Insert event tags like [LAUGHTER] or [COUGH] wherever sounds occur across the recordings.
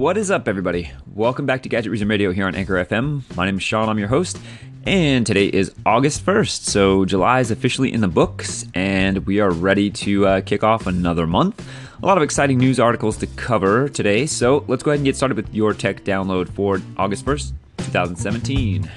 What is up, everybody? Welcome back to Gadget Reason Radio here on Anchor FM. My name is Sean, I'm your host, and today is August 1st, so July is officially in the books, and we are ready to uh, kick off another month. A lot of exciting news articles to cover today, so let's go ahead and get started with your tech download for August 1st, 2017.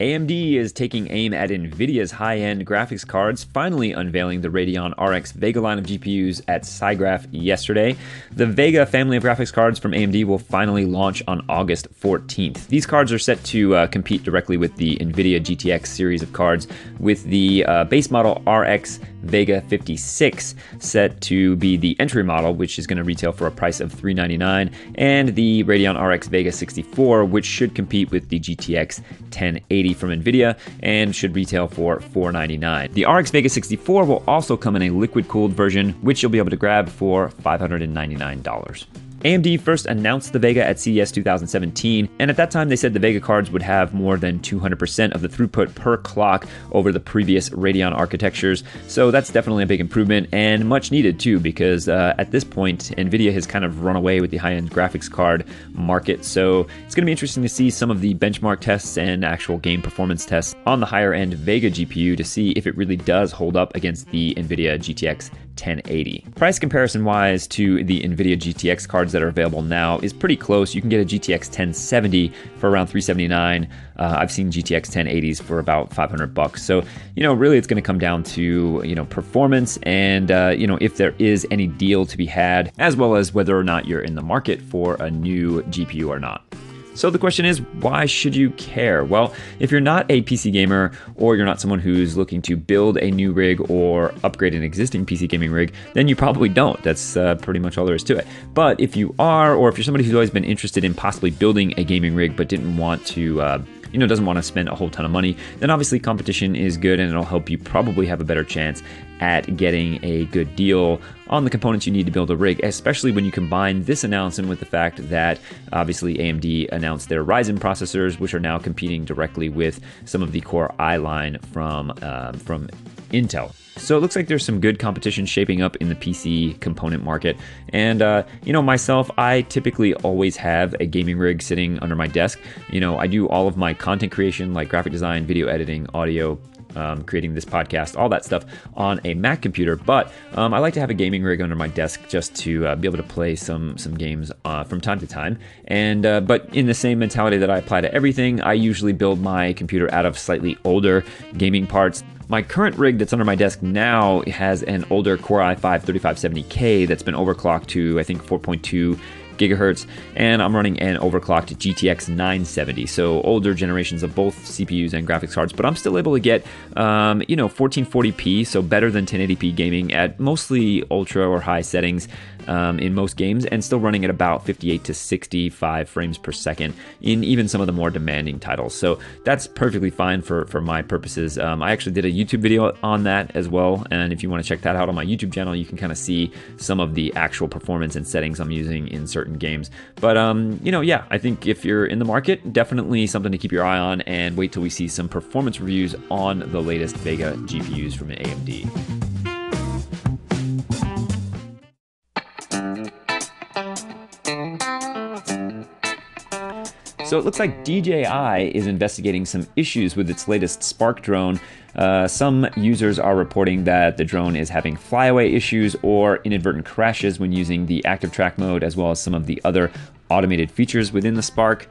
AMD is taking aim at NVIDIA's high end graphics cards, finally unveiling the Radeon RX Vega line of GPUs at SIGGRAPH yesterday. The Vega family of graphics cards from AMD will finally launch on August 14th. These cards are set to uh, compete directly with the NVIDIA GTX series of cards, with the uh, base model RX Vega 56 set to be the entry model, which is going to retail for a price of 399, and the Radeon RX Vega 64, which should compete with the GTX 1080 from NVIDIA and should retail for 499. The RX Vega 64 will also come in a liquid cooled version, which you'll be able to grab for $599. AMD first announced the Vega at CES 2017, and at that time they said the Vega cards would have more than 200% of the throughput per clock over the previous Radeon architectures. So that's definitely a big improvement and much needed too, because uh, at this point, NVIDIA has kind of run away with the high end graphics card market. So it's going to be interesting to see some of the benchmark tests and actual game performance tests on the higher end Vega GPU to see if it really does hold up against the NVIDIA GTX 1080. Price comparison wise to the NVIDIA GTX cards that are available now is pretty close. You can get a GTX 1070 for around 379. Uh, I've seen GTX 1080s for about 500 bucks. So, you know, really it's going to come down to, you know, performance and, uh, you know, if there is any deal to be had, as well as whether or not you're in the market for a new GPU or not. So the question is, why should you care? Well, if you're not a PC gamer or you're not someone who's looking to build a new rig or upgrade an existing PC gaming rig, then you probably don't. That's uh, pretty much all there is to it. But if you are, or if you're somebody who's always been interested in possibly building a gaming rig but didn't want to, uh, you know, doesn't want to spend a whole ton of money, then obviously competition is good and it'll help you probably have a better chance at getting a good deal on the components you need to build a rig, especially when you combine this announcement with the fact that obviously AMD announced their Ryzen processors, which are now competing directly with some of the Core i line from um, from Intel. So it looks like there's some good competition shaping up in the PC component market. And, uh, you know, myself, I typically always have a gaming rig sitting under my desk. You know, I do all of my content creation like graphic design, video editing, audio, um, creating this podcast, all that stuff on a Mac computer. But um, I like to have a gaming rig under my desk just to uh, be able to play some some games uh, from time to time. And uh, but in the same mentality that I apply to everything, I usually build my computer out of slightly older gaming parts. My current rig that's under my desk now has an older Core i5 3570K that's been overclocked to I think 4.2 gigahertz, and I'm running an overclocked GTX 970. So older generations of both CPUs and graphics cards, but I'm still able to get, um, you know, 1440p, so better than 1080p gaming at mostly ultra or high settings um, in most games, and still running at about 58 to 65 frames per second in even some of the more demanding titles. So that's perfectly fine for for my purposes. Um, I actually did a YouTube video on that as well, and if you want to check that out on my YouTube channel, you can kind of see some of the actual performance and settings I'm using in certain games. But um, you know, yeah, I think if you're in the market, definitely something to keep your eye on, and wait till we see some performance reviews on the latest Vega GPUs from AMD. So it looks like DJI is investigating some issues with its latest Spark drone. Uh, some users are reporting that the drone is having flyaway issues or inadvertent crashes when using the active track mode, as well as some of the other automated features within the Spark.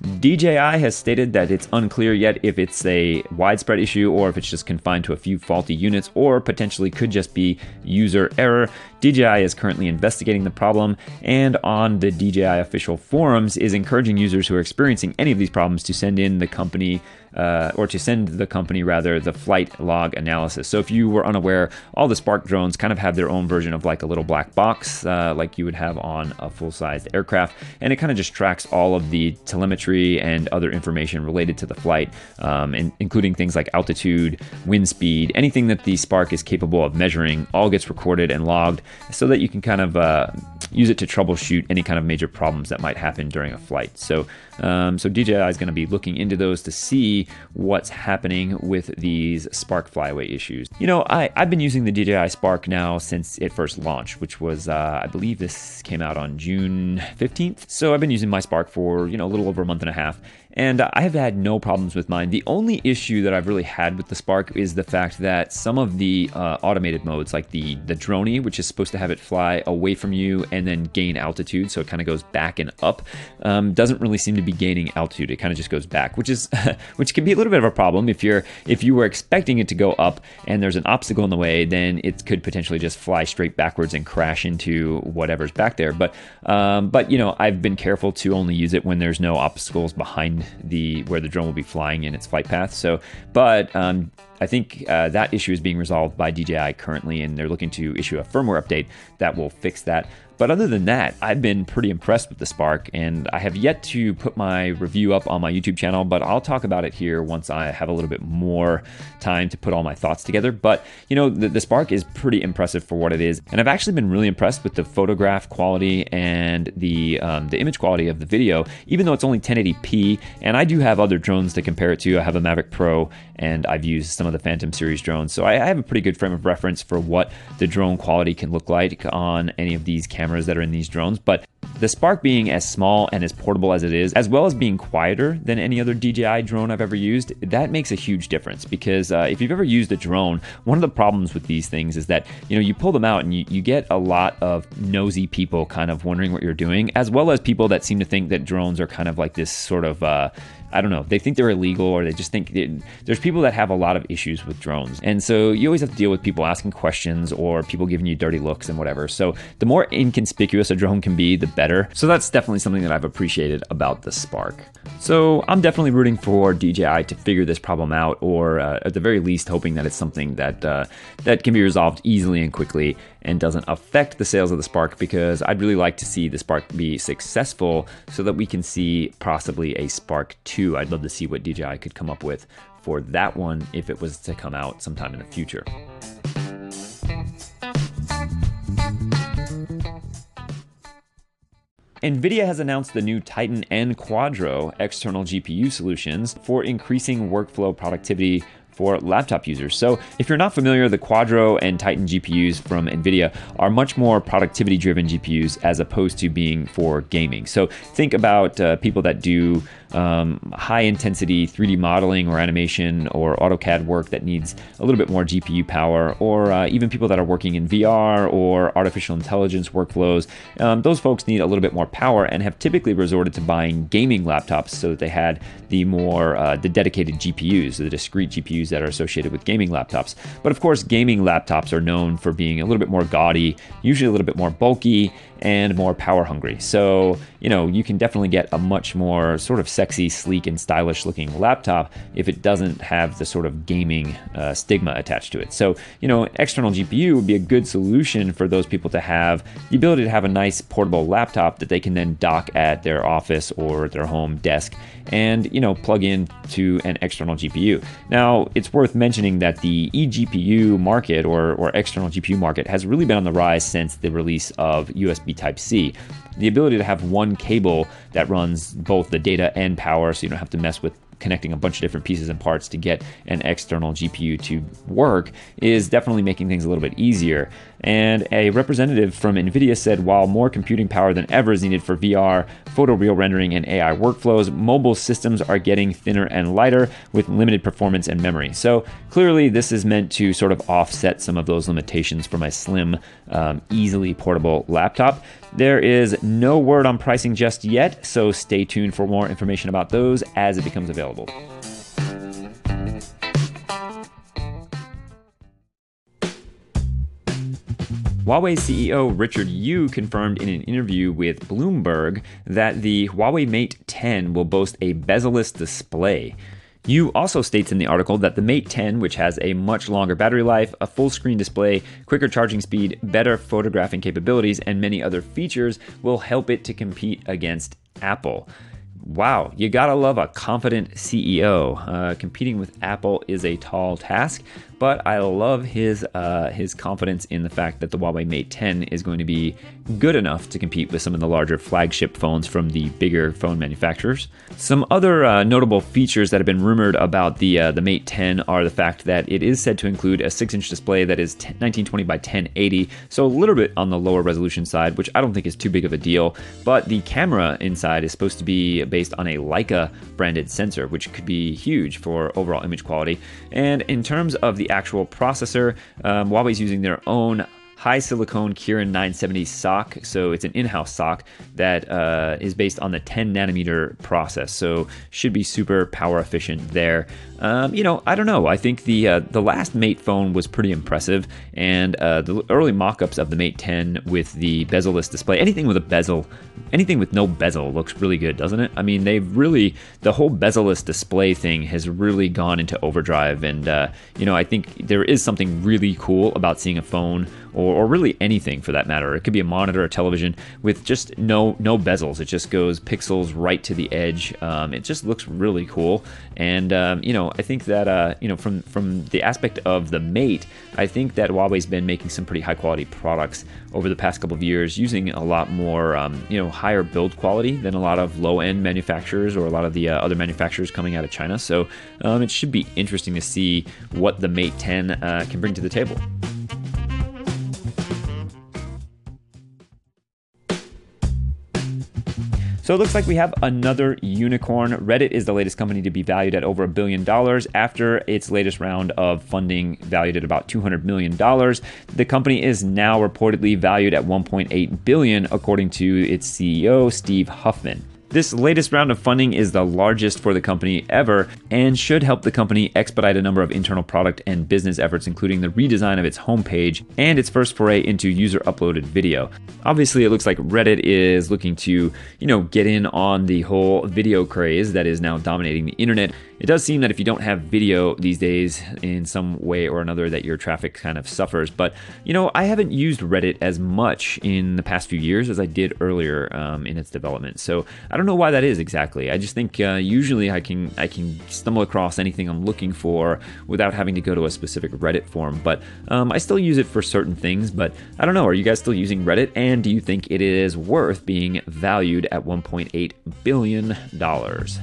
DJI has stated that it's unclear yet if it's a widespread issue or if it's just confined to a few faulty units or potentially could just be user error. DJI is currently investigating the problem and on the DJI official forums is encouraging users who are experiencing any of these problems to send in the company uh, or to send the company rather the flight log analysis. So if you were unaware, all the Spark drones kind of have their own version of like a little black box, uh, like you would have on a full-sized aircraft, and it kind of just tracks all of the telemetry and other information related to the flight, um, and including things like altitude, wind speed, anything that the Spark is capable of measuring, all gets recorded and logged, so that you can kind of uh, use it to troubleshoot any kind of major problems that might happen during a flight. So, um, so DJI is going to be looking into those to see what's happening with these Spark flyaway issues. You know, I, I've been using the DJI Spark now since it first launched, which was, uh, I believe this came out on June 15th. So I've been using my Spark for, you know, a little over a month and a half and I have had no problems with mine. The only issue that I've really had with the Spark is the fact that some of the uh, automated modes, like the the Dronie, which is supposed to have it fly away from you and then gain altitude, so it kind of goes back and up, um, doesn't really seem to be gaining altitude. It kind of just goes back, which is [LAUGHS] which can be a little bit of a problem if you're if you were expecting it to go up and there's an obstacle in the way, then it could potentially just fly straight backwards and crash into whatever's back there. But um, but you know I've been careful to only use it when there's no obstacles behind the where the drone will be flying in its flight path. So, but um, I think uh, that issue is being resolved by DJI currently, and they're looking to issue a firmware update that will fix that. But other than that, I've been pretty impressed with the Spark, and I have yet to put my review up on my YouTube channel, but I'll talk about it here once I have a little bit more time to put all my thoughts together. But, you know, the, the Spark is pretty impressive for what it is, and I've actually been really impressed with the photograph quality and the, um, the image quality of the video, even though it's only 1080p, and I do have other drones to compare it to. I have a Mavic Pro, and I've used some of the Phantom series drones, so I, I have a pretty good frame of reference for what the drone quality can look like on any of these cameras cameras that are in these drones, but the Spark being as small and as portable as it is, as well as being quieter than any other DJI drone I've ever used, that makes a huge difference because uh, if you've ever used a drone, one of the problems with these things is that, you know, you pull them out and you, you get a lot of nosy people kind of wondering what you're doing, as well as people that seem to think that drones are kind of like this sort of, uh, I don't know, they think they're illegal or they just think there's people that have a lot of issues with drones. And so you always have to deal with people asking questions or people giving you dirty looks and whatever. So the more inconspicuous a drone can be, the better. So that's definitely something that I've appreciated about the Spark. So I'm definitely rooting for DJI to figure this problem out, or uh, at the very least, hoping that it's something that uh, that can be resolved easily and quickly and doesn't affect the sales of the Spark. Because I'd really like to see the Spark be successful, so that we can see possibly a Spark 2. I'd love to see what DJI could come up with for that one if it was to come out sometime in the future. NVIDIA has announced the new Titan and Quadro external GPU solutions for increasing workflow productivity for laptop users. So, if you're not familiar, the Quadro and Titan GPUs from NVIDIA are much more productivity driven GPUs as opposed to being for gaming. So, think about uh, people that do um, high intensity 3D modeling or animation or AutoCAD work that needs a little bit more GPU power, or uh, even people that are working in VR or artificial intelligence workflows, um, those folks need a little bit more power and have typically resorted to buying gaming laptops so that they had the more uh, the dedicated GPUs, the discrete GPUs that are associated with gaming laptops. But of course, gaming laptops are known for being a little bit more gaudy, usually a little bit more bulky, and more power hungry. So, you know, you can definitely get a much more sort of sexy, sleek, and stylish looking laptop if it doesn't have the sort of gaming uh, stigma attached to it. So, you know, external GPU would be a good solution for those people to have the ability to have a nice portable laptop that they can then dock at their office or their home desk and, you know, plug in to an external GPU. Now, it's worth mentioning that the eGPU market or, or external GPU market has really been on the rise since the release of USB Type C. The ability to have one cable that runs both the data and power so you don't have to mess with connecting a bunch of different pieces and parts to get an external GPU to work is definitely making things a little bit easier. And a representative from NVIDIA said while more computing power than ever is needed for VR, photoreal rendering, and AI workflows, mobile systems are getting thinner and lighter with limited performance and memory. So clearly, this is meant to sort of offset some of those limitations for my slim, um, easily portable laptop. There is no word on pricing just yet, so stay tuned for more information about those as it becomes available. Huawei CEO Richard Yu confirmed in an interview with Bloomberg that the Huawei Mate 10 will boast a bezel-less display. Yu also states in the article that the Mate 10, which has a much longer battery life, a full screen display, quicker charging speed, better photographing capabilities, and many other features, will help it to compete against Apple. Wow, you gotta love a confident CEO. Uh, competing with Apple is a tall task, but I love his uh, his confidence in the fact that the Huawei Mate 10 is going to be good enough to compete with some of the larger flagship phones from the bigger phone manufacturers. Some other uh, notable features that have been rumored about the uh, the Mate 10 are the fact that it is said to include a 6-inch display that is 1920 by 1080, so a little bit on the lower resolution side, which I don't think is too big of a deal. But the camera inside is supposed to be based on a Leica branded sensor, which could be huge for overall image quality. And in terms of the actual processor, um, Huawei's using their own HiSilicon Kirin 970 SoC. So it's an in-house SoC that uh, is based on the 10 nanometer process. So should be super power efficient there. Um, you know, I don't know. I think the uh, the last Mate phone was pretty impressive, and uh, the early mock-ups of the Mate 10 with the bezel-less display, anything with a bezel, anything with no bezel looks really good, doesn't it? I mean, they've really the whole bezel-less display thing has really gone into overdrive, and uh, you know, I think there is something really cool about seeing a phone or, or really anything for that matter. It could be a monitor, a television with just no no bezels. It just goes pixels right to the edge. Um, it just looks really cool, and um, you know I think that uh, you know from from the aspect of the Mate, I think that Huawei's been making some pretty high quality products over the past couple of years, using a lot more um, you know higher build quality than a lot of low end manufacturers or a lot of the uh, other manufacturers coming out of China. So um, it should be interesting to see what the Mate 10 uh, can bring to the table. So it looks like we have another unicorn. Reddit is the latest company to be valued at over a billion dollars after its latest round of funding valued at about 200 million dollars. The company is now reportedly valued at 1.8 billion according to its CEO Steve Huffman. This latest round of funding is the largest for the company ever and should help the company expedite a number of internal product and business efforts, including the redesign of its homepage and its first foray into user uploaded video. Obviously, it looks like Reddit is looking to, you know, get in on the whole video craze that is now dominating the internet. It does seem that if you don't have video these days in some way or another that your traffic kind of suffers. But, you know, I haven't used Reddit as much in the past few years as I did earlier um, in its development. So I don't know why that is exactly. I just think uh, usually I can I can stumble across anything I'm looking for without having to go to a specific Reddit forum. But um, I still use it for certain things. But I don't know. Are you guys still using Reddit? And do you think it is worth being valued at 1.8 billion dollars?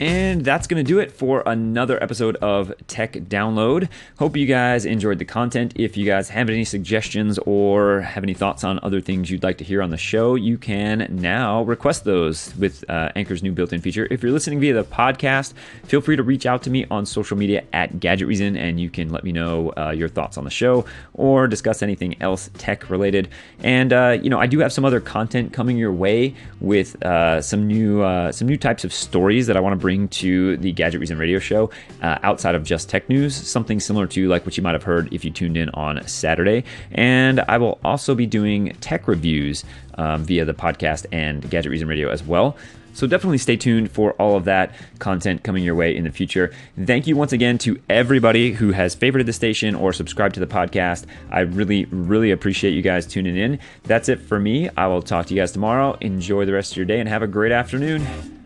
And that's going to do it for another episode of Tech Download. Hope you guys enjoyed the content. If you guys have any suggestions or have any thoughts on other things you'd like to hear on the show, you can now request those with uh, Anchor's new built in feature. If you're listening via the podcast, feel free to reach out to me on social media at Gadget Reason and you can let me know uh, your thoughts on the show or discuss anything else tech related. And, uh, you know, I do have some other content coming your way with uh, some new uh, some new types of stories that I want to bring bring to the Gadget Reason radio show uh, outside of just tech news, something similar to like what you might have heard if you tuned in on Saturday. And I will also be doing tech reviews um, via the podcast and Gadget Reason radio as well. So definitely stay tuned for all of that content coming your way in the future. Thank you once again to everybody who has favorited the station or subscribed to the podcast. I really, really appreciate you guys tuning in. That's it for me. I will talk to you guys tomorrow. Enjoy the rest of your day and have a great afternoon.